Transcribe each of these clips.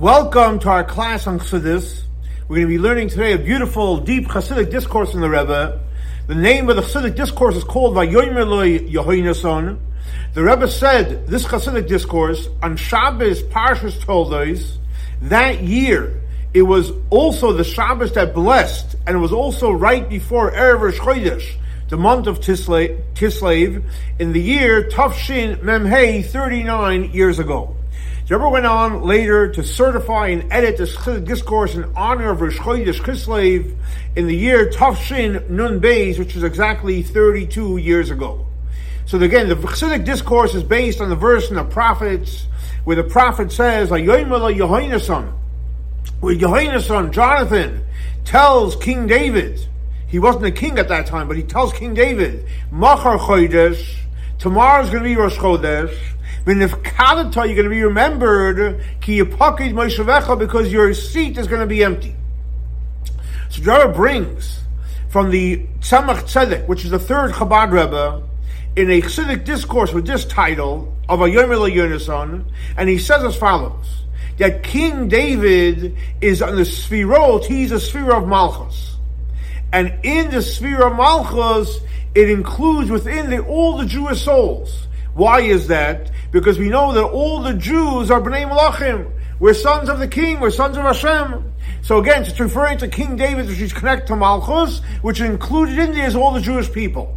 Welcome to our class on Chassidus. We're going to be learning today a beautiful, deep Chassidic discourse in the Rebbe. The name of the Chassidic discourse is called Vayomer Loi Yehoinason. The Rebbe said this Chassidic discourse on Shabbos Parshas Toldos that year. It was also the Shabbos that blessed, and it was also right before Erev Rosh Chodesh, the month of Kislev, Kislev in the year Tafshin Memhei 39 years ago. The Rebbe went on later to certify and edit this discourse in honor of Rosh Chodesh Kislev in the year Tafshin Nun Beis, which is exactly 32 years ago. So again, the Chassidic discourse is based on the verse in the prophets, where the prophet says, "Ayoymela Yehoinason," where Yehoinason, Jonathan, tells King David, he wasn't a king at that time, but he tells King David, "Machar Chodesh, tomorrow's going to be Rosh Chodesh." V'nifkadata, you're going to be remembered, because your seat is going to be empty. So Rebbe brings from the Tzemach Tzedek, which is the third Chabad Rebbe, in a Chassidic discourse with this title of a Yom Yonason, and he says as follows, that King David is on the Sfirot, he's a sphere of Malchus. And in the sphere of Malchus, it includes within the, all the Jewish souls. Why is that? Because we know that all the Jews are Bnei Malachim. We're sons of the king, we're sons of Hashem. So again, it's referring to King David, which is connected to Malchus, which included in there is all the Jewish people.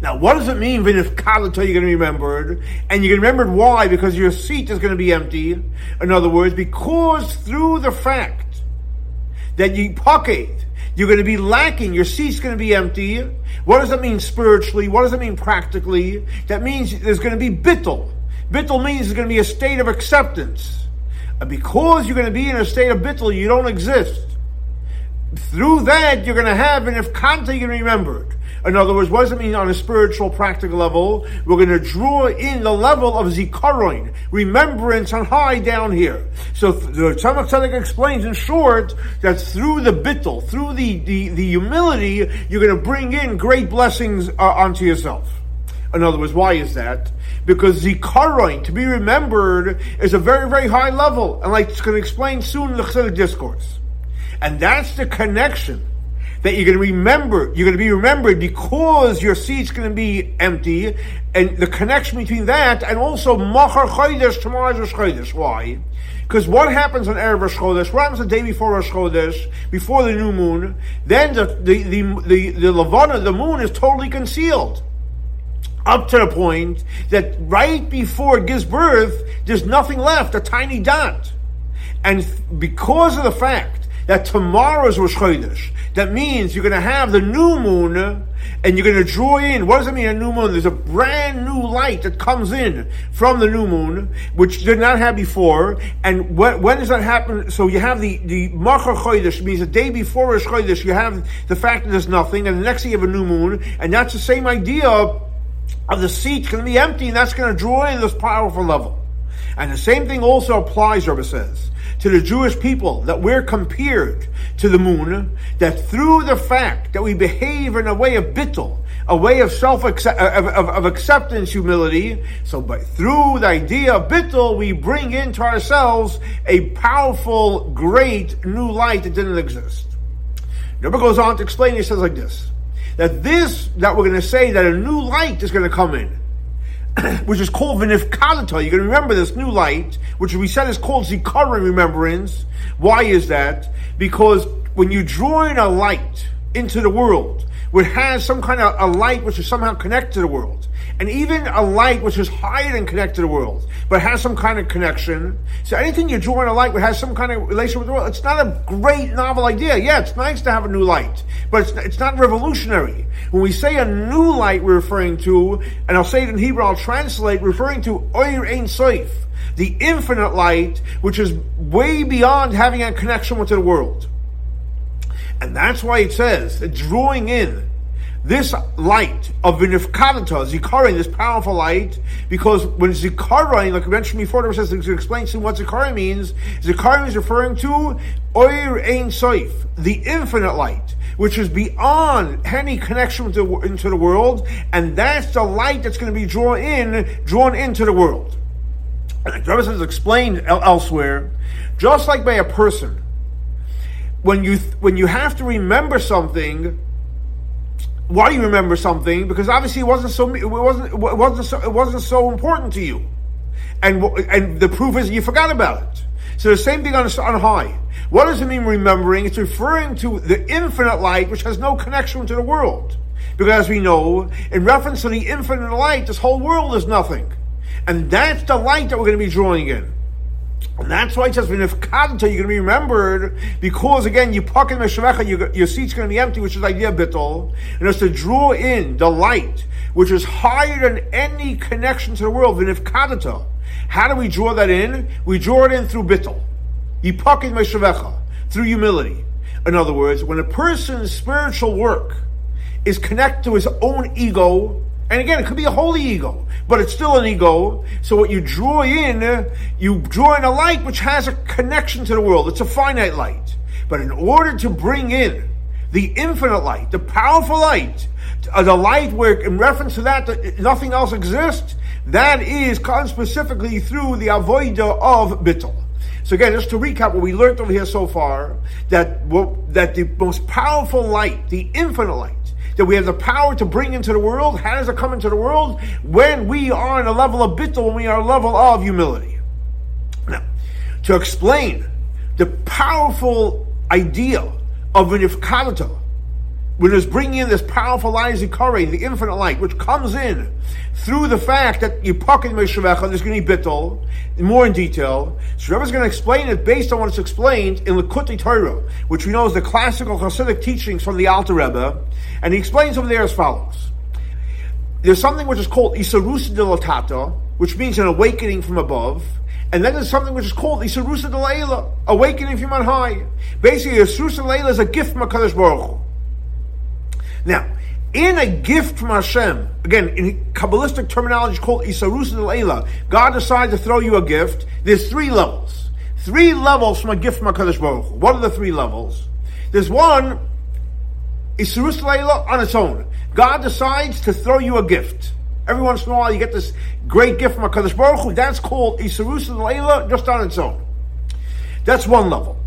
Now, what does it mean, if Kalata you're going to be remembered? And you're remembered why? Because your seat is going to be empty. In other words, because through the fact that you pocket, you're going to be lacking, your seat's going to be empty. What does that mean spiritually? What does it mean practically? That means there's going to be bittul. Bittul means there's going to be a state of acceptance. And because you're going to be in a state of bittul, you don't exist. Through that, you're going to have an if kanta, be remembered. In other words, what does it mean on a spiritual, practical level? We're going to draw in the level of zikaron, remembrance on high down here. So the Tzemach Tzedek explains in short that through the bittel, through the, the, the humility, you're going to bring in great blessings uh, onto yourself. In other words, why is that? Because zikaron, to be remembered, is a very, very high level. And like it's going to explain soon in the Chassidic discourse. And that's the connection that you're going to remember, you're going to be remembered because your seat's going to be empty, and the connection between that and also Machar Chodesh, tomorrow's Rosh Chodesh. Why? Because what happens on Erev Rosh Chodesh? What happens the day before Rosh Chodesh, before the new moon? Then the, the, the, the, the Levana, the moon is totally concealed. Up to the point that right before it gives birth, there's nothing left, a tiny dot. And because of the fact that tomorrow is Rosh Chodesh, that means you're going to have the new moon and you're going to draw in. What does it mean, a new moon? There's a brand new light that comes in from the new moon, which did not have before. And when, when does that happen? So you have the, the Machar Chodesh, means the day before Rosh Chodesh, you have the fact that there's nothing, and the next day you have a new moon, and that's the same idea of the seat's going to be empty, and that's going to draw in this powerful level. And the same thing also applies, Rebbe says to the Jewish people that we're compared to the moon, that through the fact that we behave in a way of bittul, a way of self of, of, of, acceptance, humility. So, but through the idea of bittul, we bring into ourselves a powerful, great new light that didn't exist. Rebbe goes on to explain. He says like this: that this that we're going to say that a new light is going to come in. which is called Vinifkalata. You can remember this new light, which we said is called Zikaron remembrance. Why is that? Because when you draw in a light into the world, which has some kind of a light which is somehow connected to the world, and even a light which is higher than connected to the world, but has some kind of connection. So anything you draw in a light which has some kind of relation with the world, it's not a great novel idea. Yeah, it's nice to have a new light, but it's, it's not revolutionary. When we say a new light, we're referring to, and I'll say it in Hebrew, I'll translate, referring to Oyer Ein Soif, the infinite light, which is way beyond having a connection with the world. And that's why it says drawing in this light of Vinifkadata, Zikarin, this powerful light, because when Zikarin, like I mentioned before, it says to explain to what Zikarin means, Zikarin is referring to Oir Ein Soif, the infinite light, which is beyond any connection the, into the world, and that's the light that's going to be drawn in, drawn into the world. And the Rebbe says explained elsewhere, just like by a person, when you when you have to remember something, why you remember something? Because obviously it wasn't so it wasn't it wasn't so, it wasn't so important to you, and and the proof is you forgot about it. So the same thing on, on high. What does it mean remembering? It's referring to the infinite light, which has no connection to the world. Because as we know, in reference to the infinite light, this whole world is nothing. And that's the light that we're going to be drawing in. And that's why it says, when you're going to be remembered, because again, you puck in Meshavecha, your, your seat's going to be empty, which is idea bittul, and it's to draw in the light, which is higher than any connection to the world, if kadata. How do we draw that in? We draw it in through bittul. Yipakin Meshavecha, through humility. In other words, when a person's spiritual work is connected to his own ego, and again, it could be a holy ego, but it's still an ego. So what you draw in, you draw in a light which has a connection to the world. It's a finite light. But in order to bring in the infinite light, the powerful light, uh, the light where, in reference to that, nothing else exists, that is comes specifically through the avoida of bittul. So again, just to recap what we learned over here so far, that that the most powerful light, the infinite light, that we have the power to bring into the world, how does it come into the world? When we are in a level of bittul, when we are a level of humility. Now, to explain the powerful idea of an ifkalata, when it's bringing in this powerful light zikare, the infinite light, which comes in through the fact that you pocket Meshavecha, there's going to be bittul, more in detail. So Rebbe is going to explain it based on what it's explained in Likutei Torah, which we know is the classical Hasidic teachings from the Alter Rebbe, and he explains over there as follows. There's something which is called Isarusa Dilatata, which means an awakening from above, and then there's something which is called Isarusa Delayla, awakening from on high. Basically, Isarusa Delayla is a gift from HaKadosh Baruch Hu. Now, in a gift from Hashem, again, in Kabbalistic terminology called Isarus Eila, God decides to throw you a gift. There's three levels. Three levels from a gift from HaKadosh Baruch Hu. What are the three levels? There's one, Isarus Eila on its own. God decides to throw you a gift. Every once in a while you get this great gift from HaKadosh Baruch Hu. That's called Isarus Eila just on its own. That's one level.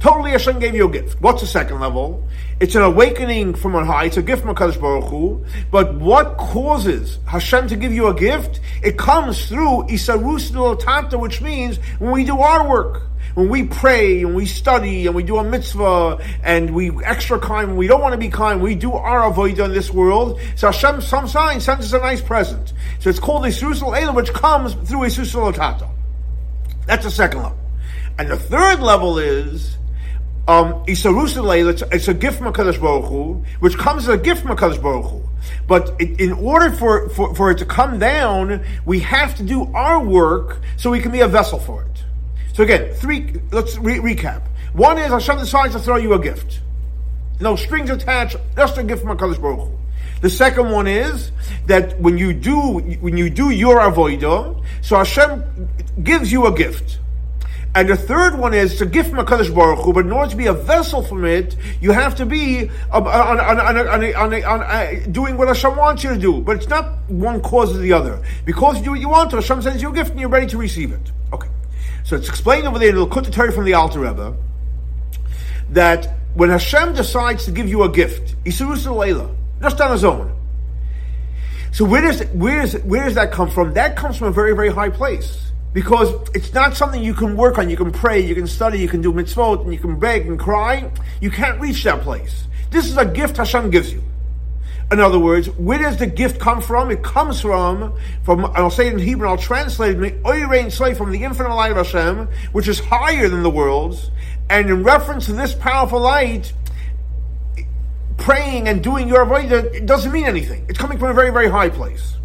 Totally Hashem gave you a gift. What's the second level? It's an awakening from on high. It's a gift from HaKadosh Baruch Hu. But what causes Hashem to give you a gift? It comes through Isarus Tata, which means when we do our work. When we pray and we study and we do a mitzvah and we extra kind, we don't want to be kind, we do our avodah in this world. So Hashem, some sign, sends us a nice present. So it's called Isurus Elam, which comes through Isurus. That's the second level. And the third level is um, it's a gift from HaKadosh Baruch Hu, which comes as a gift from HaKadosh Baruch Hu. But it, in order for, for, for it to come down, we have to do our work so we can be a vessel for it. So again, three, let's re- recap. One is Hashem decides to throw you a gift. No strings attached, just a gift from HaKadosh Baruch Hu. The second one is that when you do, when you do your avodah, so Hashem gives you a gift. And the third one is a gift from HaKadosh Baruch Hu, but in order to be a vessel from it, you have to be um, uh, on, on, on, on, uh, doing what Hashem wants you to do. But it's not one causes the other. Because you do what you want to, Hashem sends you a gift and you're ready to receive it. Okay. So it's explained over there in the Likutei Torah from the Alter Rebbe that when Hashem decides to give you a gift, Isarus Leila, just on his own. So where does, where, does, where does that come from? That comes from a very, very high place because it's not something you can work on. You can pray, you can study, you can do mitzvot, and you can beg and cry. You can't reach that place. This is a gift Hashem gives you. In other words, where does the gift come from? It comes from, from I'll say it in Hebrew, I'll translate it, me Orayn sai from the infinite light of Hashem, which is higher than the world's. And in reference to this powerful light, praying and doing your avodah, doesn't mean anything. It's coming from a very, very high place.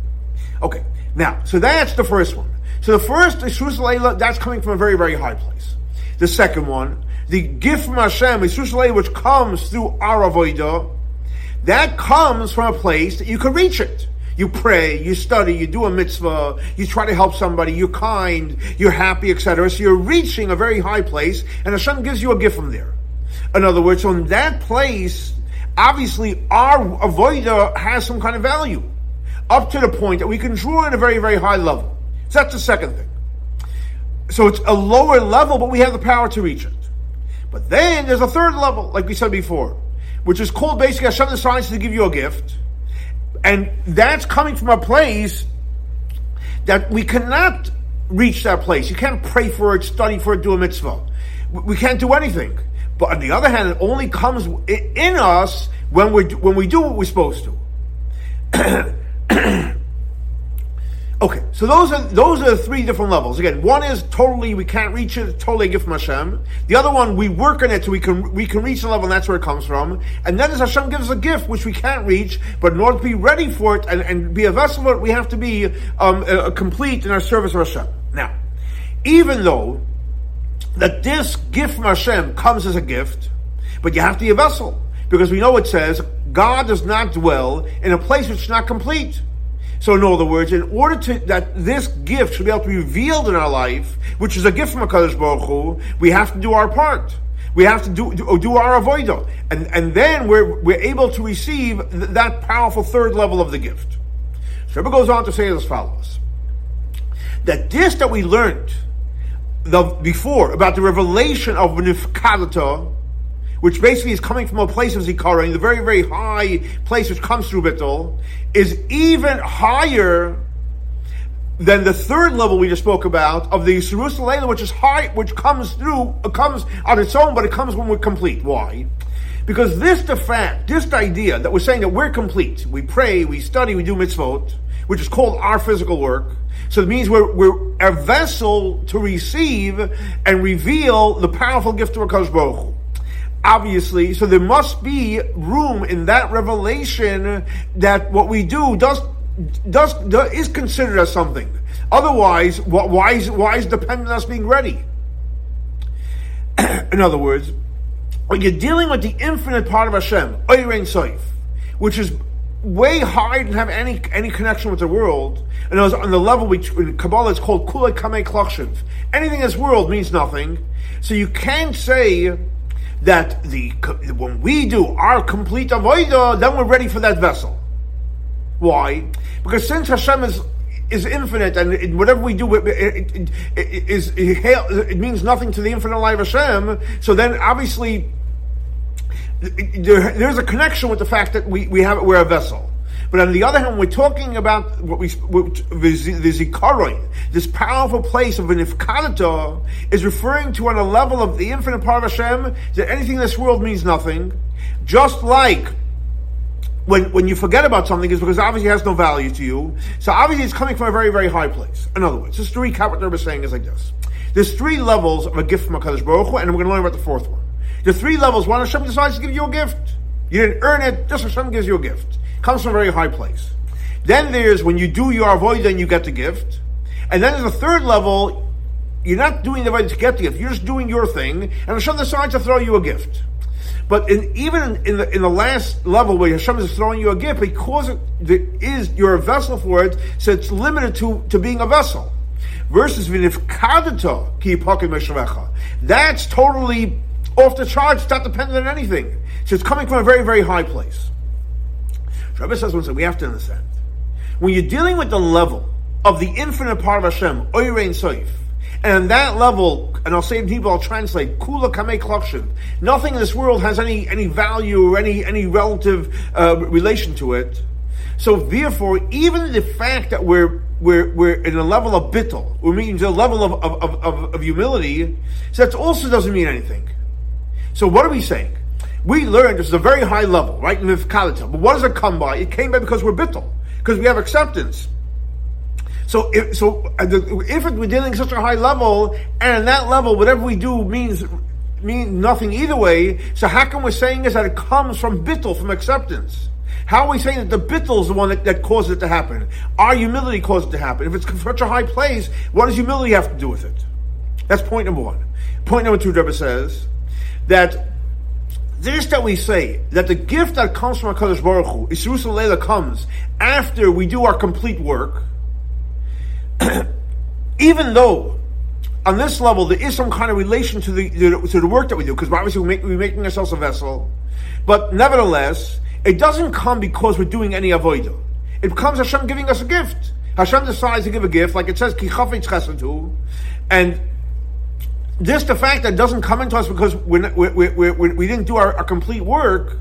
Okay, now, so that's the first one. So the first Isus Leila, that's coming from a very, very high place. The second one, the gift from Hashem, Isus Leila, which comes through our avodah, that comes from a place that you can reach it. You pray, you study, you do a mitzvah, you try to help somebody, you're kind, you're happy, etc. So you're reaching a very high place, and Hashem gives you a gift from there. In other words, on that place, obviously our avodah has some kind of value, up to the point that we can draw in a very, very high level. So that's the second thing. so it's a lower level, but we have the power to reach it. But then there's a third level, like we said before, which is called basically Hashem decides to give you a gift. And that's coming from a place that we cannot reach that place. You can't pray for it, study for it, do a mitzvah. We can't do anything. But on the other hand, it only comes in us when we when we do what we're supposed to. Okay, so those are those are the three different levels. Again, one is totally we can't reach it, totally gift from Hashem. The other one we work on it so we can we can reach the level, and that's where it comes from. And then as Hashem gives us a gift which we can't reach, but in order to be ready for it and, and be a vessel for it, we have to be um, a complete in our service of Hashem. Now, even though that this gift from Hashem comes as a gift, but you have to be a vessel because we know it says God does not dwell in a place which is not complete. So, in other words, in order to that this gift should be able to be revealed in our life, which is a gift from Hakadosh Baruch Hu, we have to do our part. We have to do do, our avodah, and and then we're we're able to receive th- that powerful third level of the gift. So, goes on to say as follows: that this that we learned the before about the revelation of Nifkadata, which basically is coming from a place of Zikaron, the very, very high place which comes through Bittul, is even higher than the third level we just spoke about of the Jerusalem, which is high, which comes through, it comes on its own, but it comes when we're complete. Why? Because this the fact, this idea that we're saying that we're complete, we pray, we study, we do mitzvot, which is called our physical work. So it means we're, we're a vessel to receive and reveal the powerful gift of Hakadosh Baruch obviously. So there must be room in that revelation that what we do does does, does is considered as something. Otherwise, why is why is dependent on us being ready? in other words, when you're dealing with the infinite part of Hashem, Oyrein Soif, which is way higher and have any any connection with the world, and it was on the level which in Kabbalah it's called Kulei Kamei Klokshiv. Anything in this world means nothing. So you can't say that the when we do our complete avodah, then we're ready for that vessel. Why? Because since Hashem is is infinite, and whatever we do, it, it, it, is it means nothing to the infinite life of Hashem. So then, obviously, there, there's a connection with the fact that we, we have we're a vessel. But on the other hand, when we're talking about what we the zikaron, this powerful place of an ifkadata, is referring to on a level of the infinite part of Hashem that anything in this world means nothing. Just like when when you forget about something is because obviously it has no value to you. So obviously it's coming from a very very high place. In other words, just to recap what they're saying is like this: there's three levels of a gift from Hakadosh Baruch Hu, and we're going to learn about the fourth one. The three levels: one, Hashem decides to give you a gift. You didn't earn it; just Hashem gives you a gift comes from a very high place. Then there's when you do your avoid, then you get the gift. And then there's a third level, you're not doing the avoid to get the gift, you're just doing your thing, and Hashem decides to throw you a gift. But in, even in the, in the last level where Hashem is throwing you a gift, because it, it is you're a vessel for it, so it's limited to, to being a vessel. Versus v'nifkadata ki That's totally off the charts, it's not dependent on anything. So it's coming from a very, very high place. Rabbi says once we have to understand. When you're dealing with the level of the infinite part of Hashem, Oyrein Soif, and that level, and I'll say in Hebrew, I'll translate, Kula Kamei Klokshin, nothing in this world has any, any value or any, any relative uh, relation to it. So therefore, even the fact that we're we're, we're in a level of bittel, we're meaning a level of, of, of, of humility, so that also doesn't mean anything. So what are we saying? We learned this is a very high level, right? In the Kalita, But what does it come by? It came by because we're bittul, because we have acceptance. So if, so if we're dealing at such a high level, and in that level, whatever we do means mean nothing either way. So how come we're saying is that it comes from bittul, from acceptance? How are we saying that the bittul is the one that, that caused it to happen? Our humility caused it to happen. If it's such a high place, what does humility have to do with it? That's point number one. Point number two, Rebbe says that this that we say, that the gift that comes from HaKadosh Baruch Hu, Isrus Leila comes after we do our complete work, even though on this level there is some kind of relation to the, to the work that we do, because obviously we make, we're making ourselves a vessel, but nevertheless, it doesn't come because we're doing any avodah. It comes Hashem giving us a gift. Hashem decides to give a gift, like it says, Ki chesed and this, the fact that doesn't come into us because we're, we we we didn't do our, our complete work,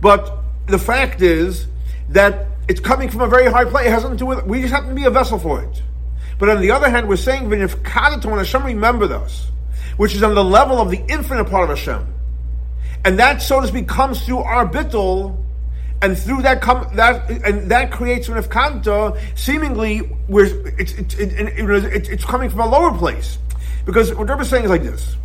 but the fact is that it's coming from a very high place. It has nothing to do with We just happen to be a vessel for it. But on the other hand, we're saying, when Hashem remembered us, which is on the level of the infinite part of Hashem. And that, so to speak, comes through our bittul, and through that come that and that creates an ifkanta. Seemingly, where it's it's, it, it, it's coming from a lower place, because what Rebbe is saying is like this.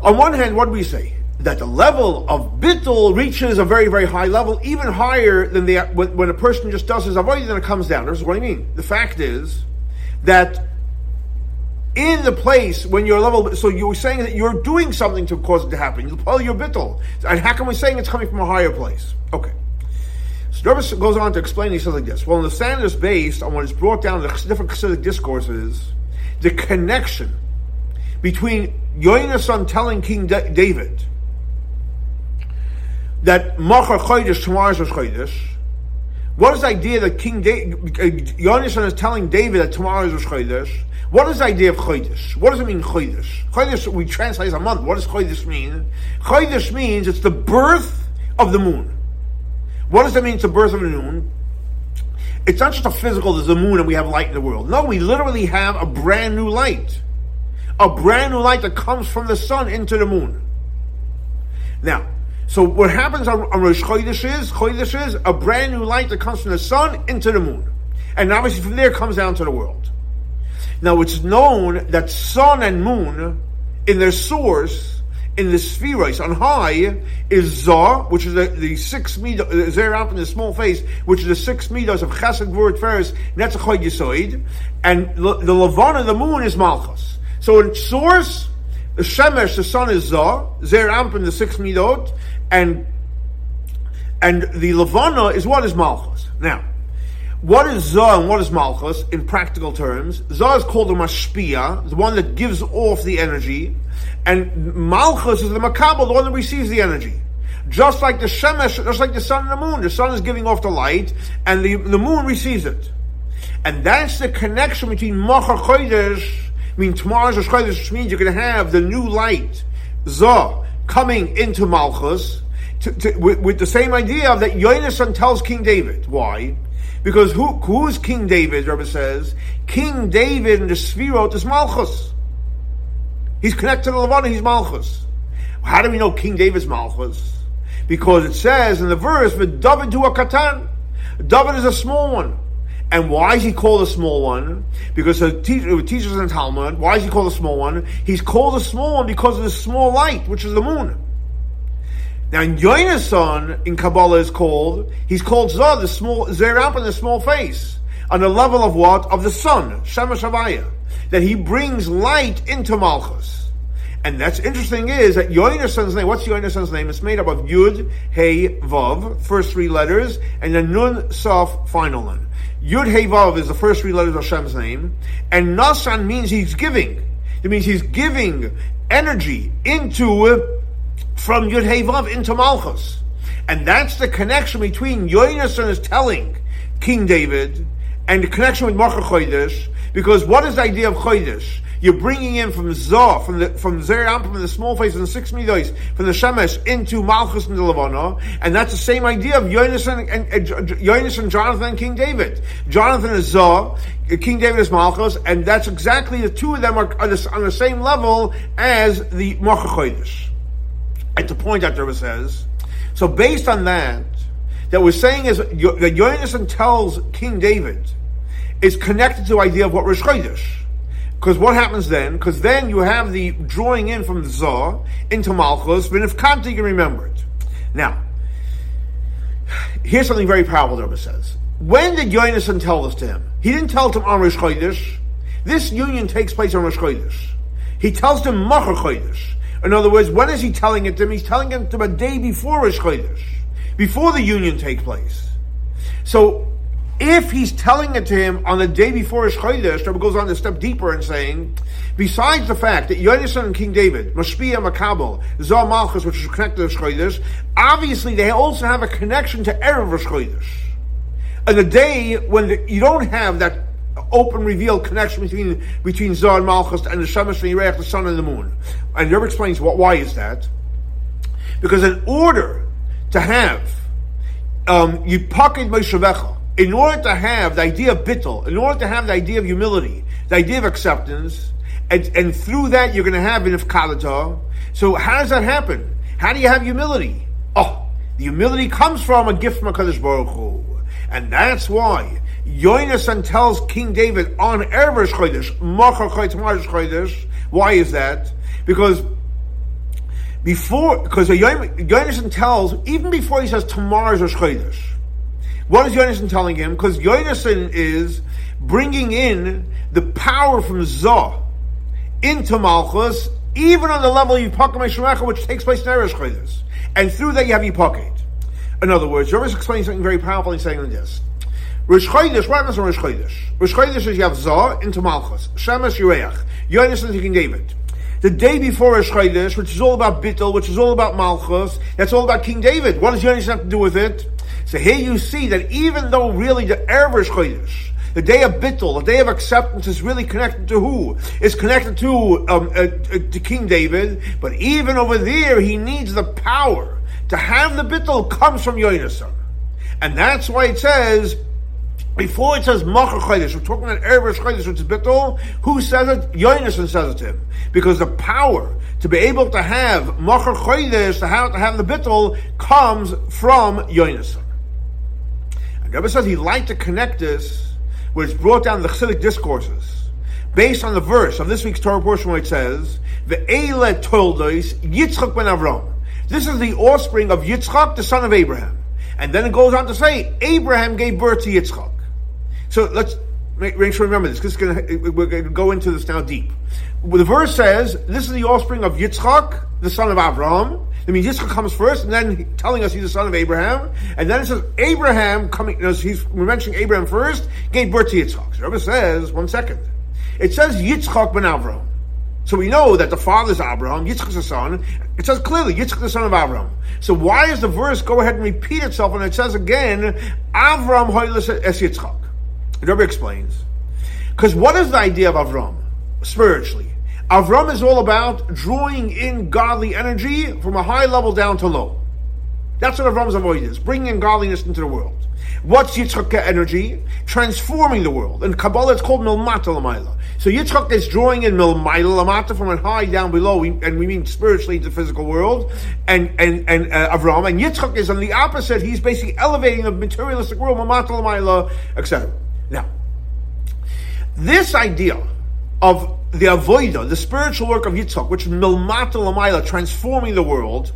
On one hand, what do we say? That the level of bittul reaches a very very high level, even higher than the when, when a person just does his avodah, then it comes down. This is what I mean. The fact is that in the place when you're level, so you're saying that you're doing something to cause it to happen. You pull your bittul. And how come we're saying it's coming from a higher place? Okay. So Rebbe goes on to explain, he says like this. Well, understand this based on what is brought down in the different Chassidic discourses, the connection between Yonasan telling King David that Machar Chodesh, tomorrow's Chodesh, what is the idea that King da- Yonasan is telling David that tomorrow is Chodesh? What is the idea of Chodesh? What does it mean Chodesh? Chodesh we translate as a month. What does Chodesh mean? Chodesh means it's the birth of the moon. What does that mean? It's the birth of the moon. It's not just a physical, there's a moon and we have light in the world. No, we literally have a brand new light. A brand new light that comes from the sun into the moon. Now, so what happens on, on Rosh Chodesh is, Chodesh is a brand new light that comes from the sun into the moon. And obviously from there comes down to the world. Now it's known that sun and moon, in their source, in the spheroids on high, is Zah, which is the, the six midos, uh, Zer up in the small face, which is the six midos of Chesed, Gvur, Feres, Netzachoy, Yisoid, and the, the Levana, the moon, is Malchus. So in source, the Shemesh, the sun is Zah, Zer in the six midot, and and the Levana is what is Malchus. Now, what is Zah and what is Malchus in practical terms? Zah is called the Mashpia, the one that gives off the energy, and Malchus is the Makabal, the one that receives the energy. Just like the Shemesh, just like the sun and the moon. The sun is giving off the light, and the, the moon receives it. And that's the connection between Machar Chodesh, I mean tomorrow's Rosh Chodesh, which means you're going to have the new light, Zah, coming into Malchus, to, to, with, with, the same idea that Yonasan tells King David. Why? Because who, who's King David, Rebbe says? King David in the Sphirot is Malchus. He's connected to the Levana, he's Malchus. How do we know King David's Malchus? Because it says in the verse, "But David to a katan." David is a small one. And why is he called a small one? Because the teachers in Talmud, why is he called a small one? He's called a small one because of the small light, which is the moon. Now, Yonason in Kabbalah is called, he's called Zah, the small, Zerap in the small face, on the level of what? Of the sun, Shema Shavaya, that he brings light into Malchus. And that's interesting is that Yonason's name, what's Yonason's name? It's made up of Yud, Hey, Vav, first three letters, and then Nun, Saf, final one. Yud, Hey, Vav is the first three letters of Hashem's name, and Nasan means he's giving. It means he's giving energy into from Yud Vav into Malchus. And that's the connection between Yonason is telling King David and the connection with Macha Chodesh, because what is the idea of Chodesh? You're bringing in from Zah, from the from Zer from the small face and the six midos, from the Shemesh into Malchus and the Levana, and that's the same idea of Yonason and, and, and, Jonathan and King David. Jonathan is Zah, King David is Malchus, and that's exactly the two of them are, on the same level as the Macha Chodesh at the point that Rebbe says. So based on that, that we're saying is that Yonason tells King David is connected to the idea of what Rosh Chodesh. Because what happens then? Because then you have the drawing in from the Zah into Malchus, but if Kant, you can remember it. Now, here's something very powerful the Rebbe says. When did Yonason tell this to him? He didn't tell it to him on Rosh Chodesh. This union takes place on Rosh Chodesh. He tells them Machar Chodesh. In other words, when is he telling it to him? He's telling it to him a day before Rosh Chodesh, before the union takes place. So, if he's telling it to him on the day before Rosh Chodesh, Rebbe goes on to step deeper and saying, besides the fact that Yonasan and King David, Mashpia Makabel, Zah Malchus, which is connected to Rosh Chodesh, obviously they also have a connection to Erev Rosh Chodesh. And the day when the, you don't have that open, revealed connection between between Zoh and Malchus and the Shemesh and Yerech, the sun and the moon. And Rebbe explains what, why is that? Because in order to have um, Yipakid Moshevecha, in order to have the idea of bittel, in order to have the idea of humility, the idea of acceptance, and, and through that you're going to have an ifkalata. So how does that happen? How do you have humility? Oh, the humility comes from a gift from HaKadosh Baruch Hu. And that's why Yonasan tells King David on Erev Chodesh, Machar Chodesh, why is that? Because before, because Yonasan tells, even before he says tomorrow's Rosh Chodesh, what is Yonasan telling him? Because Yonasan is bringing in the power from Zoh into Malchus, even on the level of Yipakim Shemacha, which takes place in Eresh Chodesh. And through that you have Yipakim. In other words, Jervis explaining something very powerful in saying this. Rosh Chodesh, what happens on Rosh Chodesh? Rosh Chodesh is Zoh into Malchus, Shemesh Yureach, Yonis into King David. The day before Rosh Chodesh, which is all about Bittel, which is all about Malchus, that's all about King David. What does Yonis have to do with it? So here you see that even though really the Erev Rosh Chodesh, the day of Bittul, the day of acceptance is really connected to who? It's connected to, um, uh, uh, to King David, but even over there, he needs the power to have the Bittul comes from Yonasan. And that's why it says, before it says Machar Chodesh, we're talking about Erev Chodesh, which is Bittul, who says it? Yonasan says it to him. Because the power to be able to have Machar Chodesh, to have, to have the Bittul, comes from Yonasan. And Rebbe says he liked to connect this which brought down the Chassidic discourses, based on the verse of this week's Torah portion where it says, "Ve'ele toldos Yitzchak ben Avram." This is the offspring of Yitzchak, the son of Abraham, and then it goes on to say, Abraham gave birth to Yitzchak. So let's make, make sure we remember this because we're going to go into this now deep. The verse says, "This is the offspring of Yitzchak, the son of Abraham." That means Yitzchak comes first, and then telling us he's the son of Abraham, and then it says Abraham coming. You know, he's we're mentioning Abraham first, gave birth to Yitzchak. So Rebbe says, one second, it says Yitzchak ben Avram. So we know that the father is Abraham, Yitzchak is the son. It says clearly Yitzchak the son of Abraham. So why does the verse go ahead and repeat itself and it says again Avram es Yitzchak? The Rebbe explains because what is the idea of Avram spiritually? Avram is all about drawing in godly energy from a high level down to low. That's what Avram's avoid is, bringing in godliness into the world. What's Yitzchak energy? Transforming the world. In Kabbalah, it's called Milmata Lamaila. So Yitzchak is drawing in Milmaila Lamata from a high down below, and we mean spiritually the physical world, and and and uh, Avram. And Yitzchak is on the opposite. He's basically elevating the materialistic world, Milmata Lamaila, etc. Now, this idea of the avoida, the spiritual work of Yitzchak, which milmata lamayla, transforming the world,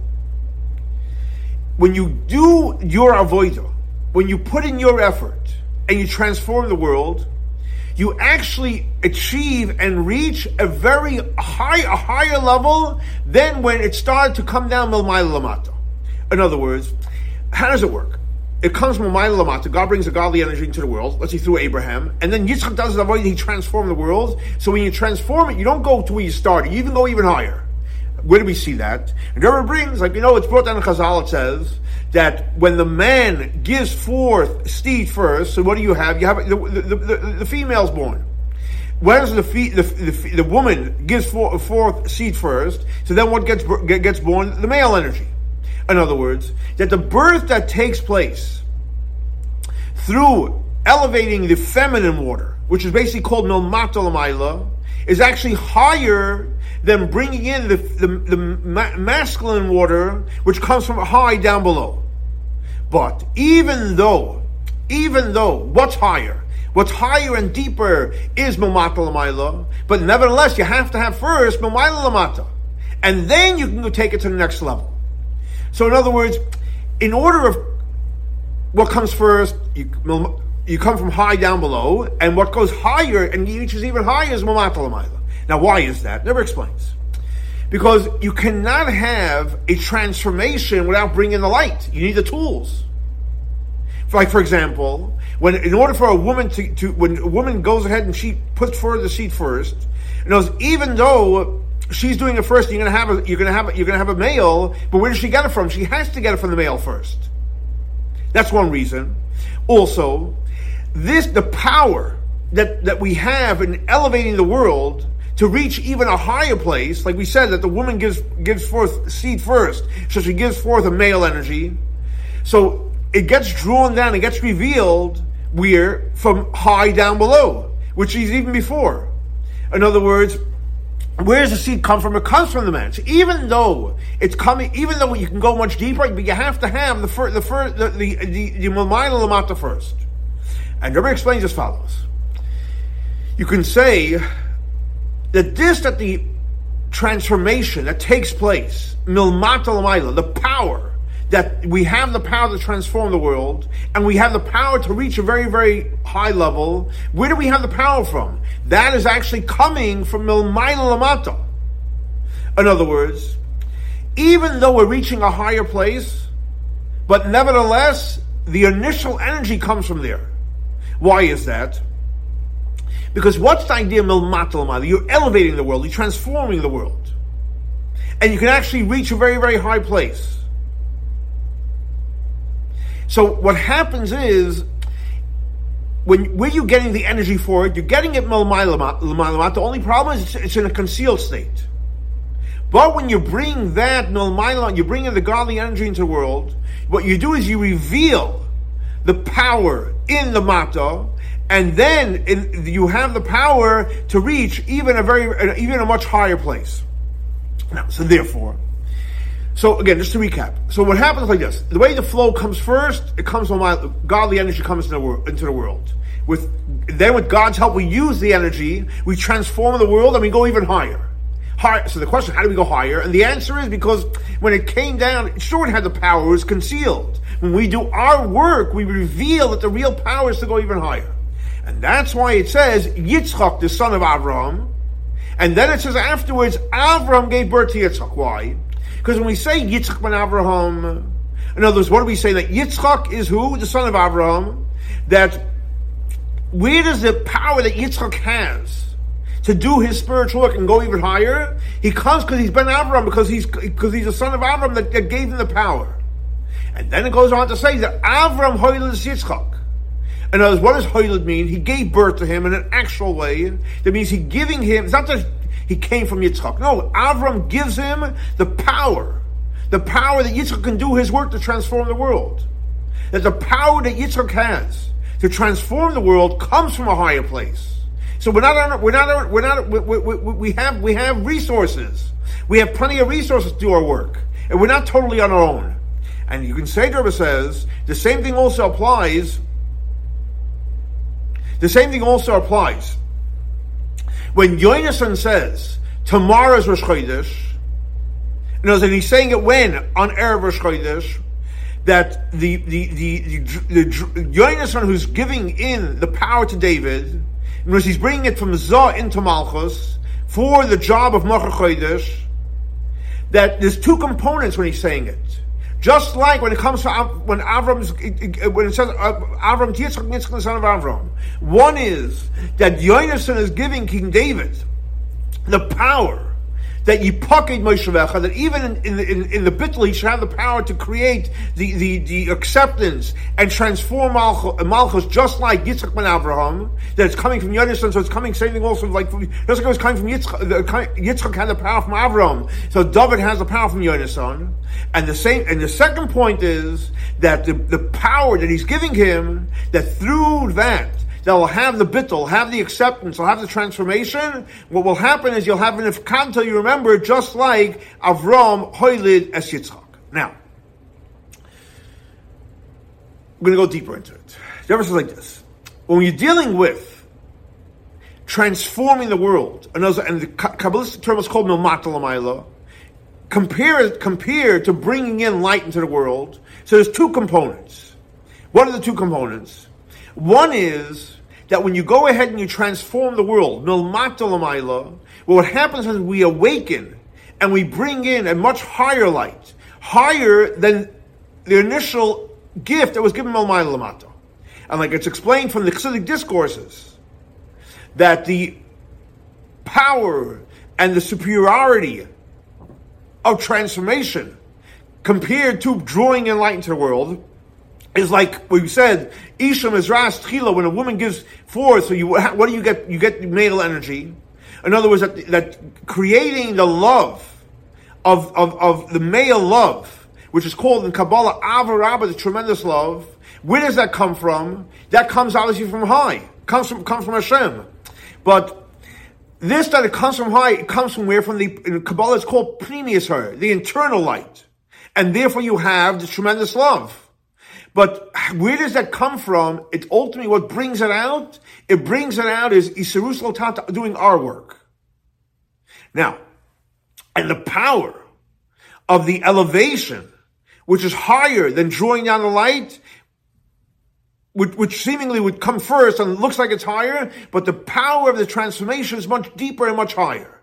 when you do your avoida, when you put in your effort and you transform the world, you actually achieve and reach a very high, a higher level than when it started to come down milmayla lamata. In other words, how does it work? It comes from Ma'ila Lamata. God brings a godly energy into the world. Let's say through Abraham, and then Yitzchak does the way he transformed the world. So when you transform it, you don't go to where you started. You even go even higher. Where do we see that? And Rebbe brings, like you know, it's brought down in Chazal. It says that when the man gives forth seed first, so what do you have? You have the, the, the, the female's born. When the, the, the, the woman gives forth, forth seed first, so then what gets gets born? The male energy in other words, that the birth that takes place through elevating the feminine water, which is basically called milmata is actually higher than bringing in the, the, the ma- masculine water, which comes from high down below. But even though, even though, what's higher? What's higher and deeper is Lamaila, but nevertheless, you have to have first Lamata. And then you can go take it to the next level. So, in other words, in order of what comes first, you, you come from high down below, and what goes higher and reaches even higher is Mamata Now, why is that? Never explains. Because you cannot have a transformation without bringing the light. You need the tools. Like, for example, when in order for a woman to, to when a woman goes ahead and she puts forward the seed first, knows even though she's doing it first. You're gonna have a, you're gonna have a, you're gonna have a male, but where does she get it from? She has to get it from the male first. That's one reason. Also, this the power that, that we have in elevating the world to reach even a higher place, like we said, that the woman gives gives forth seed first, so she gives forth a male energy. So it gets drawn down, it gets revealed where from high down below, which is even before. In other words, where does the seed come from? It comes from the man. So even though it's coming, even though you can go much deeper, but you have to have the first, the first, the the the, the, the first. And Rebbe explains as follows: You can say that this, that the transformation that takes place, milmata the power that we have the power to transform the world, and we have the power to reach a very, very high level. Where do we have the power from? That is actually coming from milmaila lamata. In other words, even though we're reaching a higher place, but nevertheless, the initial energy comes from there. Why is that? Because what's the idea of milmatal You're elevating the world, you're transforming the world. And you can actually reach a very, very high place. So what happens is, when where you getting the energy for it, you're getting it milmaila The only problem is it's, it's in a concealed state. But when you bring that milmaila, you bring in the godly energy into the world, what you do is you reveal the power in the mata, and then in, you have the power to reach even a very uh, even a much higher place. Now, so therefore, so again, just to recap. So what happens like this: the way the flow comes first, it comes from my godly energy comes into the, world, into the world. With then, with God's help, we use the energy, we transform the world, and we go even higher. High, so the question: How do we go higher? And the answer is because when it came down, sure it had the power, it was concealed. When we do our work, we reveal that the real power is to go even higher. And that's why it says Yitzchak, the son of Avram, And then it says afterwards, Avram gave birth to Yitzchak. Why? Because when we say Yitzchak ben Avraham, in other words, what do we say? That Yitzchak is who? The son of Avraham. That where does the power that Yitzchak has to do his spiritual work and go even higher? He comes because he's Ben Avraham, because he's because he's the son of Avraham that, that gave him the power. And then it goes on to say that Avram Hoylid Yitzchak. In other words, what does Hoylid mean? He gave birth to him in an actual way. That means he's giving him, it's not just he came from Yitzchak. No, Avram gives him the power. The power that Yitzchak can do his work to transform the world. That the power that Yitzchak has to transform the world comes from a higher place. So we're not, we're not, we're not, we, we, we, have, we have resources. We have plenty of resources to do our work. And we're not totally on our own. And you can say, Rebbe says, the same thing also applies. The same thing also applies. When Yonason says, tomorrow's Rosh Chodesh, you know, and he's saying it when? On Erev Rosh Chodesh, that the, the, the, the, the who's giving in the power to David, because he's bringing it from Zah into Malchus, for the job of Mocha Chodesh, that there's two components when he's saying it. Just like when it comes to when Avram's when it says uh, Avram Yitzchak Yitzchak the son of Avram, one is that Yonason is giving King David the power that Yipaked Moshevecha, that even in, in, in, in the bittul he should have the power to create the, the, the acceptance and transform Malchus, Malchus just like Yitzchak ben Avraham, that it's coming from Yonason, so it's coming, same thing also like, from, just like it was coming from Yitzchak, Yitzchak had the power from Abraham, so David has the power from Yonason, and the same, and the second point is that the, the power that he's giving him, that through that, that will have the bittul, have the acceptance, will have the transformation. What will happen is you'll have an ifkanta, you remember, just like Avram Hoylid Es Yitzchak. Now, I'm going to go deeper into it. The verse is like this. When you're dealing with transforming the world, and the Kabbalistic term is called Milmat compare, compare to bringing in light into the world. So there's two components. What are the two components? One is that when you go ahead and you transform the world, well, what happens is we awaken and we bring in a much higher light, higher than the initial gift that was given Lamata. And like it's explained from the Chassidic discourses, that the power and the superiority of transformation compared to drawing in to the world is like we said, Isham is ras tchila, when a woman gives forth, so you, what do you get? You get male energy. In other words, that, that creating the love of, of, of the male love, which is called in Kabbalah Avarabba, the tremendous love, where does that come from? That comes obviously from high. Comes from comes from Hashem. But this that it comes from high, it comes from where? From the Kabbalah it's called Pnimius her, the internal light. And therefore you have the tremendous love. But where does that come from? It ultimately what brings it out. It brings it out is Isarus Lotata doing our work. Now, and the power of the elevation, which is higher than drawing down the light, which, which, seemingly would come first and looks like it's higher, but the power of the transformation is much deeper and much higher.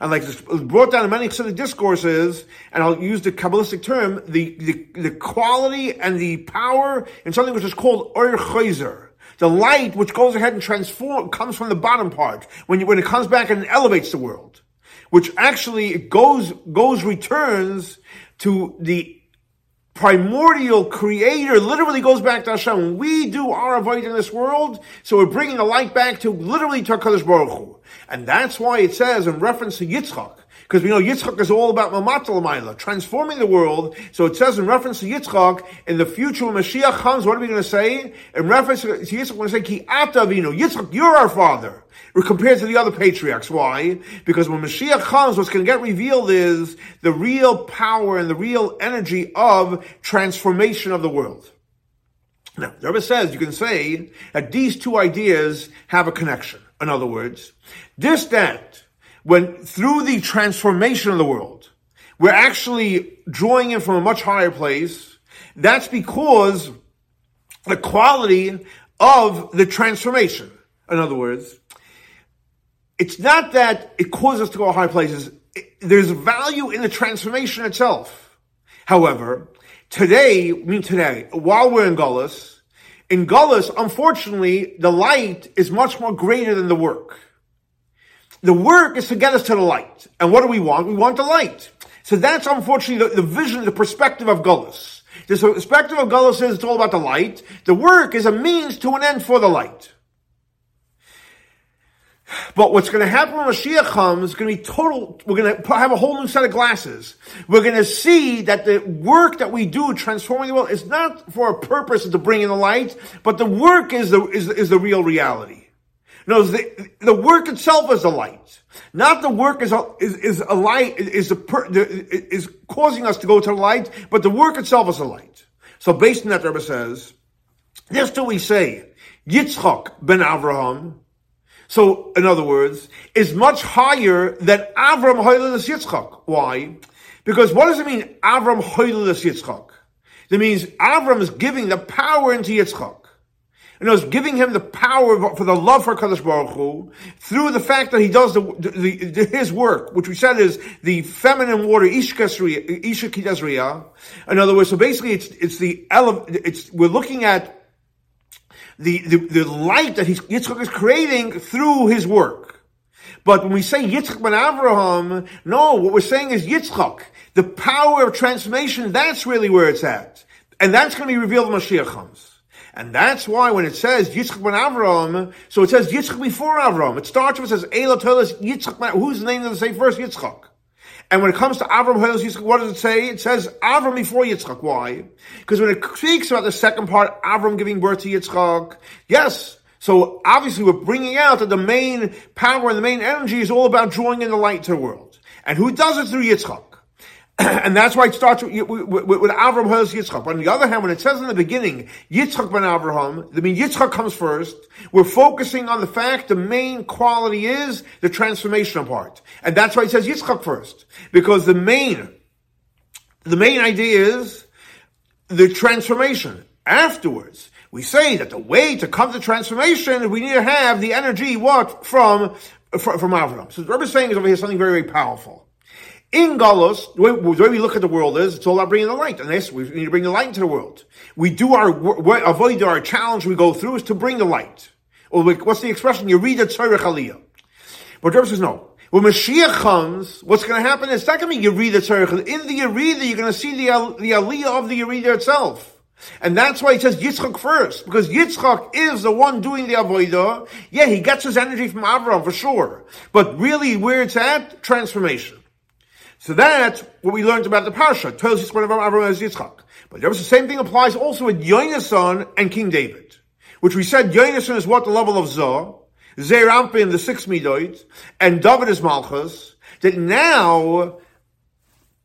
And like this brought down in many Chassidic discourses, and I'll use the Kabbalistic term, the, the, the quality and the power in something which is called Ur Chayzer. The light which goes ahead and transform, comes from the bottom part, when, you, when it comes back and elevates the world. Which actually it goes, goes, returns to the primordial creator literally goes back to Hashem. We do our avodah in this world, so we're bringing the light back to literally to HaKadosh Baruch Hu. And that's why it says in reference to Yitzchak, because we know Yitzchak is all about Mamatal transforming the world. So it says in reference to Yitzchak, in the future when Mashiach comes, what are we going to say? In reference to Yitzchak, we're going to say, Ki ata Yitzchak, you're our father. We're compared to the other patriarchs. Why? Because when Mashiach comes, what's going to get revealed is the real power and the real energy of transformation of the world. Now, the Rebbe says you can say that these two ideas have a connection. In other words, this that when through the transformation of the world, we're actually drawing in from a much higher place. That's because the quality of the transformation. In other words, it's not that it causes us to go high places. there's value in the transformation itself. However, today, I mean today, while we're in Gullus, in Gullus, unfortunately, the light is much more greater than the work. The work is to get us to the light. And what do we want? We want the light. So that's unfortunately the, the vision, the perspective of Gullus. The perspective of Gullus is it's all about the light. The work is a means to an end for the light. But what's going to happen when Mashiach comes is going to be total. We're going to have a whole new set of glasses. We're going to see that the work that we do transforming the world is not for a purpose to bring in the light, but the work is the is, is the real reality. No, the, the work itself is a light. Not the work is a, is, is a light, is, a per, is causing us to go to the light, but the work itself is a light. So based on that, Rebbe says, this do we say, Yitzchak ben Avraham, so in other words, is much higher than Avram Hoylelis Yitzchak. Why? Because what does it mean, Avram Hoylelis Yitzchak? That means Avram is giving the power into Yitzchak. And was giving him the power for the love for Kadosh Baruch Hu through the fact that he does the, the, the his work, which we said is the feminine water Isha In other words, so basically, it's it's the ele- it's we're looking at the, the the light that he's, Yitzchak is creating through his work. But when we say Yitzchak ben Avraham, no, what we're saying is Yitzchak. The power of transformation, that's really where it's at. And that's going to be revealed when Mashiach comes. And that's why when it says Yitzchak ben Avram, so it says Yitzchak before Avram. It starts with it says Tolas Yitzchak ben Who's the name does it say first? Yitzchak. And when it comes to Avram Holos Yitzchak, what does it say? It says Avram before Yitzchak. Why? Because when it speaks about the second part, Avram giving birth to Yitzchak, yes. So obviously we're bringing out that the main power and the main energy is all about drawing in the light to the world. And who does it through Yitzchak? and that's why it starts with, with, with, Avram Yitzchak. But on the other hand, when it says in the beginning, Yitzchak ben Avraham, I mean, Yitzchak comes first. We're focusing on the fact the main quality is the transformational part. And that's why it says Yitzchak first. Because the main, the main idea is the transformation. Afterwards, we say that the way to come to transformation, we need to have the energy, what? From, from, from. So the Rebbe is saying is over here something very, very powerful. In Galus, the way, the we look at the world is, it's all about bringing the light. And this, we need to bring the light into the world. We do our, avodah our challenge we go through is to bring the light. Or what's the expression? You read the Tzarech Aliyah. But Rebbe says no. When Mashiach comes, what's going to happen? It's not going to be Yerida Tzarech In the Yerida, you're going to see the, the Aliyah of the Yerida itself. And that's why he says Yitzchak first, because Yitzchak is the one doing the avodah. Yeah, he gets his energy from Avram for sure. But really where it's at, transformation. So that's what we learned about the us of. But the same thing applies also with Yonason and King David, which we said Yonason is what the level of Zeir in the six midoit, and David is Malchus. That now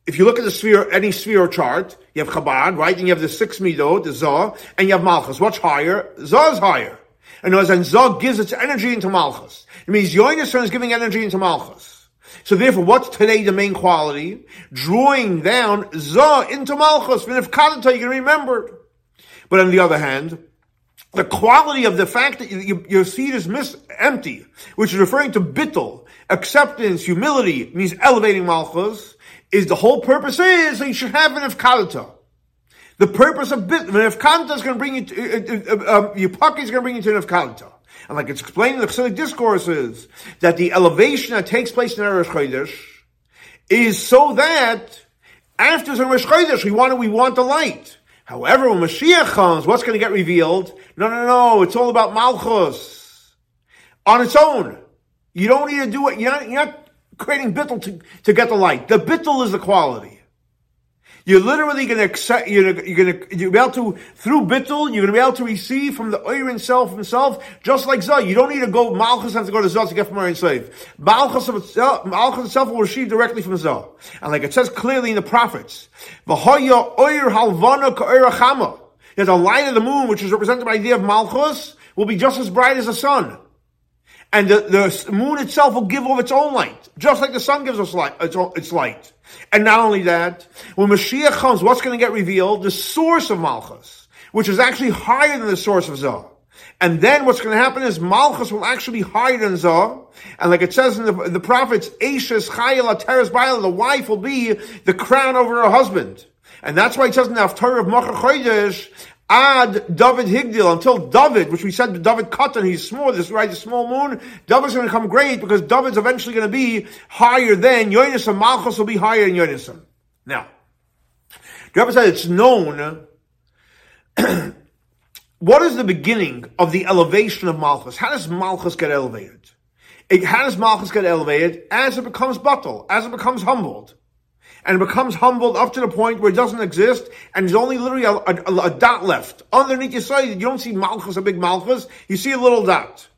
if you look at the sphere, any sphere chart, you have Chabad, right? And you have the six midot, the Zah, and you have Malchus. What's higher? Zah is higher. And as and Zah gives its energy into Malchus. It means Yoinason is giving energy into Malchus. So therefore, what's today the main quality? Drawing down Zah into Malchus. And if Kadata, you can remember. But on the other hand, the quality of the fact that you, your seed is mis- empty, which is referring to bittul, acceptance, humility, means elevating malchus, is the whole purpose is that you should have an ifkalata. The purpose of bit, an ifkalata is going to bring you to, uh, uh, um, your pocket is going to bring you to an ifkalata. And like it's explained in the Chassidic discourses, that the elevation that takes place in Eresh Chodesh is so that after Eresh Chodesh, we want, we want the light. However, when Mashiach comes, what's going to get revealed? No, no, no, it's all about Malchus. On its own. You don't need to do it. You're not, you're not creating bittul to, to get the light. The bittul is the quality. You're literally going to accept, you're, you're going to, you'll be able to, through bittul, you're going to be able to receive from the Oyer himself himself, just like Zah. You don't need to go, Malchus has to go to Zah to get from Oyer Slave. Malchus itself, Malchus itself will receive directly from Zah. And like it says clearly in the prophets, V'hoya Oyer halvana chama. That the light of the moon, which is represented by the idea of Malchus, will be just as bright as the sun and the, the moon itself will give off its own light, just like the sun gives us light, its, its light. And not only that, when Mashiach comes, what's going to get revealed? The source of Malchus, which is actually higher than the source of Zah. And then what's going to happen is Malchus will actually be higher than Zah. And like it says in the, the prophets, Ashes Chayel Teres the wife will be the crown over her husband. And that's why it says in the Haftarah of Chodesh, Ad David Higdil until David, which we said David Katan, he's small, this right, the small moon. David's going to come great because David's eventually going to be higher than Yonasan. Malchus will be higher than Yonasan. Now, the Rebbe said it's known. what is the beginning of the elevation of Malchus? How does Malchus get elevated? It, how does Malchus get elevated? As it becomes battle, as it becomes humbled and becomes humbled up to the point where it doesn't exist, and there's only literally a, a, a dot left. Underneath your side, you don't see Malchus, a big Malchus, you see a little dot.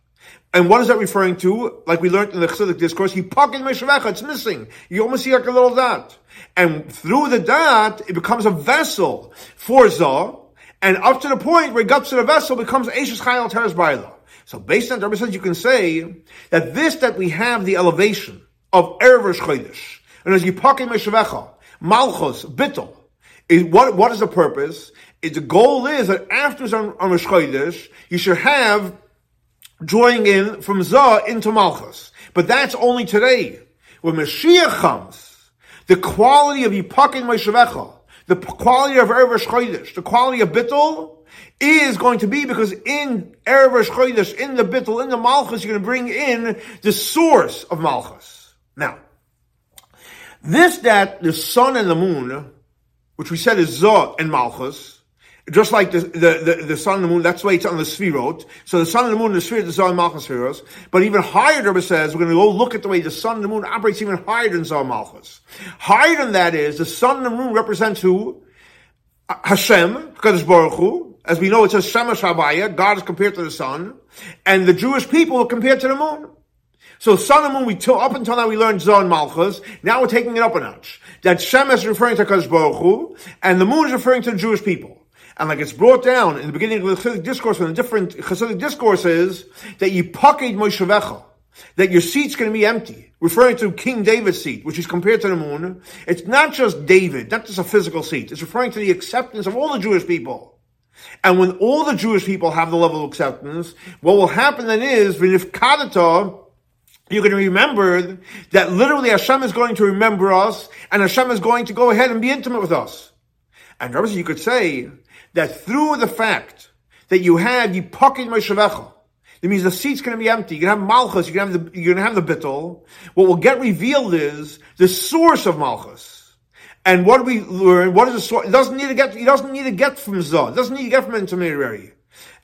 And what is that referring to? Like we learned in the Chassidic discourse, he pocket Meshavecha, it's missing. You almost see like a little dot. And through the dot, it becomes a vessel for Zah, and up to the point where it gets to the vessel becomes Ashes Chayal Teres Baila. So based on the you can say that this that we have the elevation of Erev Chodesh, and as Yipakim Meshavecha, Malchus, Bittel, what, what is the purpose? The goal is that after on, Rosh you should have drawing in from Zah into Malchus. But that's only today. When Mashiach comes, the quality of Yipakim Meshavecha, the quality of Erev Chodesh, the quality of Bittel, is going to be because in Erev Chodesh, in the Bittel, in the Malchus, you're going to bring in the source of Malchus. Now, this that the sun and the moon, which we said is Zah and Malchus, just like the, the, the, the, sun and the moon, that's why it's on the Sfirot. So the sun and the moon, the Sfirot, the Zah and Malchus Spheros. But even higher, Rebbe says, we're going to go look at the way the sun and the moon operates even higher than Zah Malchus. Higher than that is, the sun and the moon represents who? Hashem, Kadosh Baruch Hu. As we know, it says Shemesh God is compared to the sun. And the Jewish people are compared to the moon. So sun and moon, we up until now we learned Zon Malchus. Now we're taking it up a notch. That Shem is referring to Kadosh Baruch Hu, and the moon is referring to the Jewish people. And like it's brought down in the beginning of the Chassidic discourse, from the different Chassidic discourses, that you paked Moshevecha, that your seat's going to be empty, referring to King David's seat, which is compared to the moon. It's not just David, not just a physical seat. It's referring to the acceptance of all the Jewish people. And when all the Jewish people have the level of acceptance, what will happen then is, when if Kadata, you're going to remember that literally Hashem is going to remember us, and Hashem is going to go ahead and be intimate with us. And obviously you could say that through the fact that you have Yipakin Moshevecha, it means the seat's going to be empty. You're going to have Malchus, you're going to have the, you're going to have the Bittel. What will get revealed is the source of Malchus. And what we learn? What is the source? It doesn't need to get, he doesn't need to get from Zah. It doesn't need to get from intermediary.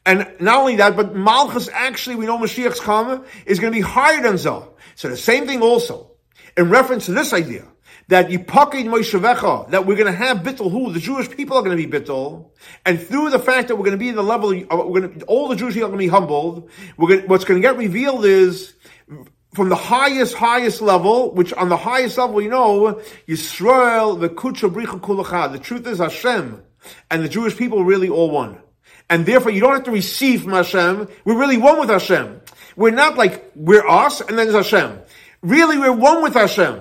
And not only that, but Malchus actually, we know Mashiach's come is going to be higher than Zah. So the same thing also, in reference to this idea, that Yipakid Moshevecha, that we're going to have Bittul, who the Jewish people are going to be Bittul, and through the fact that we're going to be in the level, of, we're going to, all the Jewish people are going to be humbled, we're going, what's going to get revealed is, from the highest, highest level, which on the highest level, you know, Yisrael, the Kucha Bricha Kulachad, the truth is Hashem, and the Jewish people really all one. And therefore, you don't have to receive from Hashem. We're really one with Hashem. We're not like, we're us, and then there's Hashem. Really, we're one with Hashem.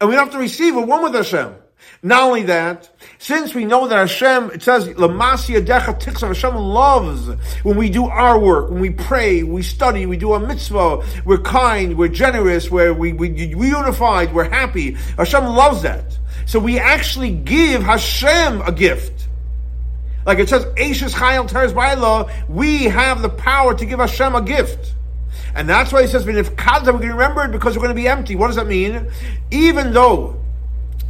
And we don't have to receive, we're one with Hashem. Not only that, since we know that Hashem, it says, Lamasi Adecha Tiksa, Hashem loves when we do our work, when we pray, we study, we do a mitzvah, we're kind, we're generous, we're, we, we, we unified, we're happy. Hashem loves that. So we actually give Hashem a gift. Like it says, Ashes Chayil Teres Baila, we have the power to give Hashem a gift. And that's why he says, if Kadza, we can remember it because we're going to be empty. What does that mean? Even though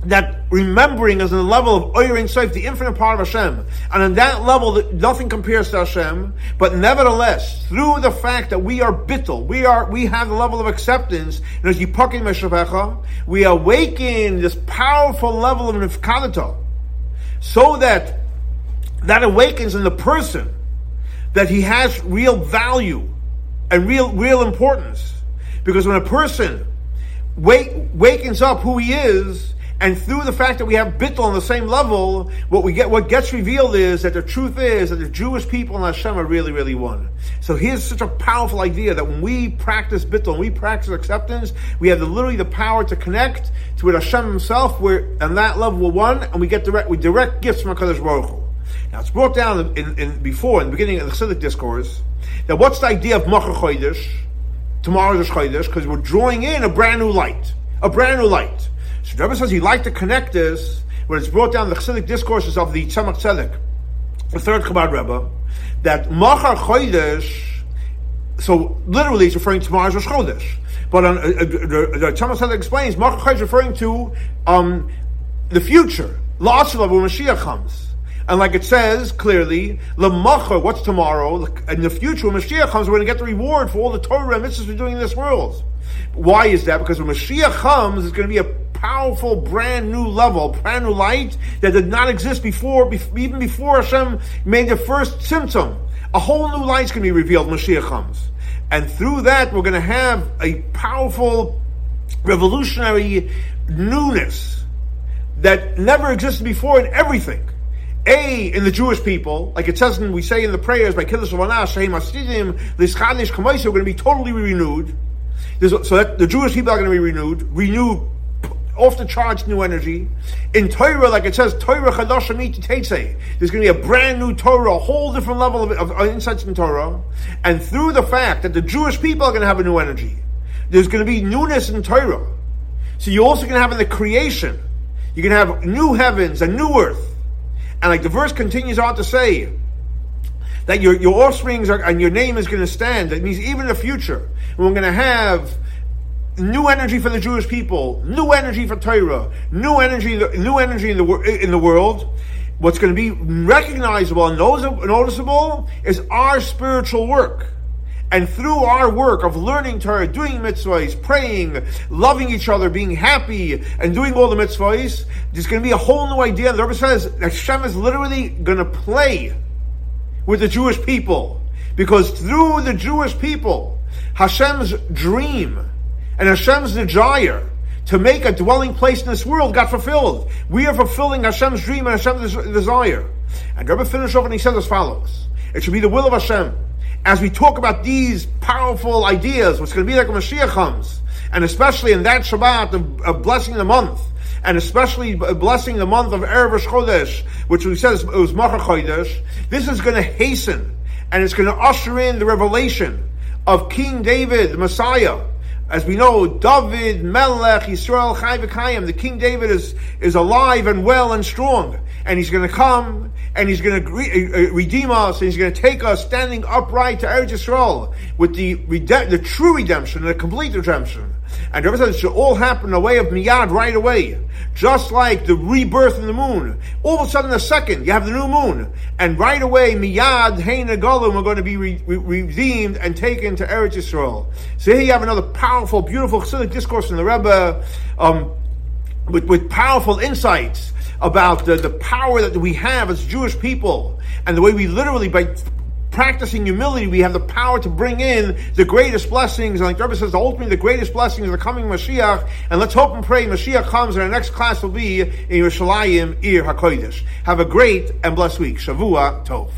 that remembering is on the level of Oirin Seif, the infinite part of Hashem, and on that level, nothing compares to Hashem, but nevertheless, through the fact that we are bittul, we are, we have the level of acceptance, and as Yipakim we awaken this powerful level of Nifkadata, so that that awakens in the person that he has real value, and real, real importance. Because when a person wake, wakens up who he is, and through the fact that we have bittul on the same level, what we get, what gets revealed is that the truth is that the Jewish people and Hashem are really, really one. So here's such a powerful idea that when we practice bittul, when we practice acceptance, we have the, literally the power to connect to it Hashem Himself. We're on that level we're one, and we get direct, we direct gifts from Hakadosh Baruch Hu. Now it's brought down in, in, before in the beginning of the Chassidic discourse that what's the idea of Machar Chodesh? Tomorrow's Chodesh, because we're drawing in a brand new light. A brand new light. So Rebbe says he'd like to connect this when it's brought down the Chassidic discourses of the Tzemach Tzedek, the third Chabad Rebbe, that Machar Chodesh, so literally it's referring to tomorrow's Chodesh. But on, uh, uh, the, the Tzemach Tzedek explains, Machar Chodesh referring to um, the future. La'asalav when Mashiach comes. And like it says clearly, Lamacha, what's tomorrow? In the future, when Mashiach comes, we're going to get the reward for all the Torah and mitzvahs we're doing in this world. Why is that? Because when Mashiach comes, it's going to be a powerful, brand new level, brand new light that did not exist before, even before Hashem made the first tzimtzum. A whole new light's going to be revealed when Mashiach comes. And through that, we're going to have a powerful, revolutionary newness that never existed before in everything. A, in the Jewish people, like it says and we say in the prayers by Kiddush Lanash, Shehem Asidim, Lischadish Kamaisa, are going to be totally renewed. There's, so that the Jewish people are going to be renewed, renewed, off the charge new energy. In Torah, like it says, Torah there's going to be a brand new Torah, a whole different level of, of, of insights in Torah. And through the fact that the Jewish people are going to have a new energy, there's going to be newness in Torah. So you're also going to have in the creation, you're going to have new heavens and new earth. And like the verse continues on to say, that your, your offsprings are, and your name is going to stand. That means even in the future, we're going to have new energy for the Jewish people, new energy for Torah, new energy, new energy in the in the world. What's going to be recognizable and noticeable is our spiritual work. And through our work of learning Torah, doing mitzvahs, praying, loving each other, being happy, and doing all the mitzvahs, there's going to be a whole new idea. The Rebbe says that Hashem is literally going to play with the Jewish people. Because through the Jewish people, Hashem's dream and Hashem's desire to make a dwelling place in this world got fulfilled. We are fulfilling Hashem's dream and Hashem's desire. And Rebbe finished off and he said as follows. It should be the will of Hashem as we talk about these powerful ideas, what's going to be like when Mashiach comes, and especially in that Shabbat of, blessing the month, and especially blessing the month of Erev Chodesh, which we said it was Machar Chodesh, this is going to hasten, and it's going to usher in the revelation of King David, the Messiah, as we know, David, Melech, Yisrael, Chai V'Kayim, the King David is, is alive and well and strong. And he's going to come and he's going to re- uh, redeem us and he's going to take us standing upright to Eretz Yisrael with the, the true redemption, the complete redemption. And the Rebbe says it should all happen in a way of miyad right away. Just like the rebirth in the moon. All of a sudden, in a second, you have the new moon. And right away, miyad, hein golim are going to be re- re- redeemed and taken to Eretz Yisrael. So here you have another powerful, beautiful Chassidic discourse from the Rebbe, um, with, with powerful insights about the, the power that we have as Jewish people and the way we literally, by practicing humility, we have the power to bring in the greatest blessings. And like the Rebbe says, ultimately the greatest blessings are the coming Mashiach. And let's hope and pray Mashiach comes and our next class will be in Yerushalayim, Ir HaKodesh. Have a great and blessed week. Shavua Tov.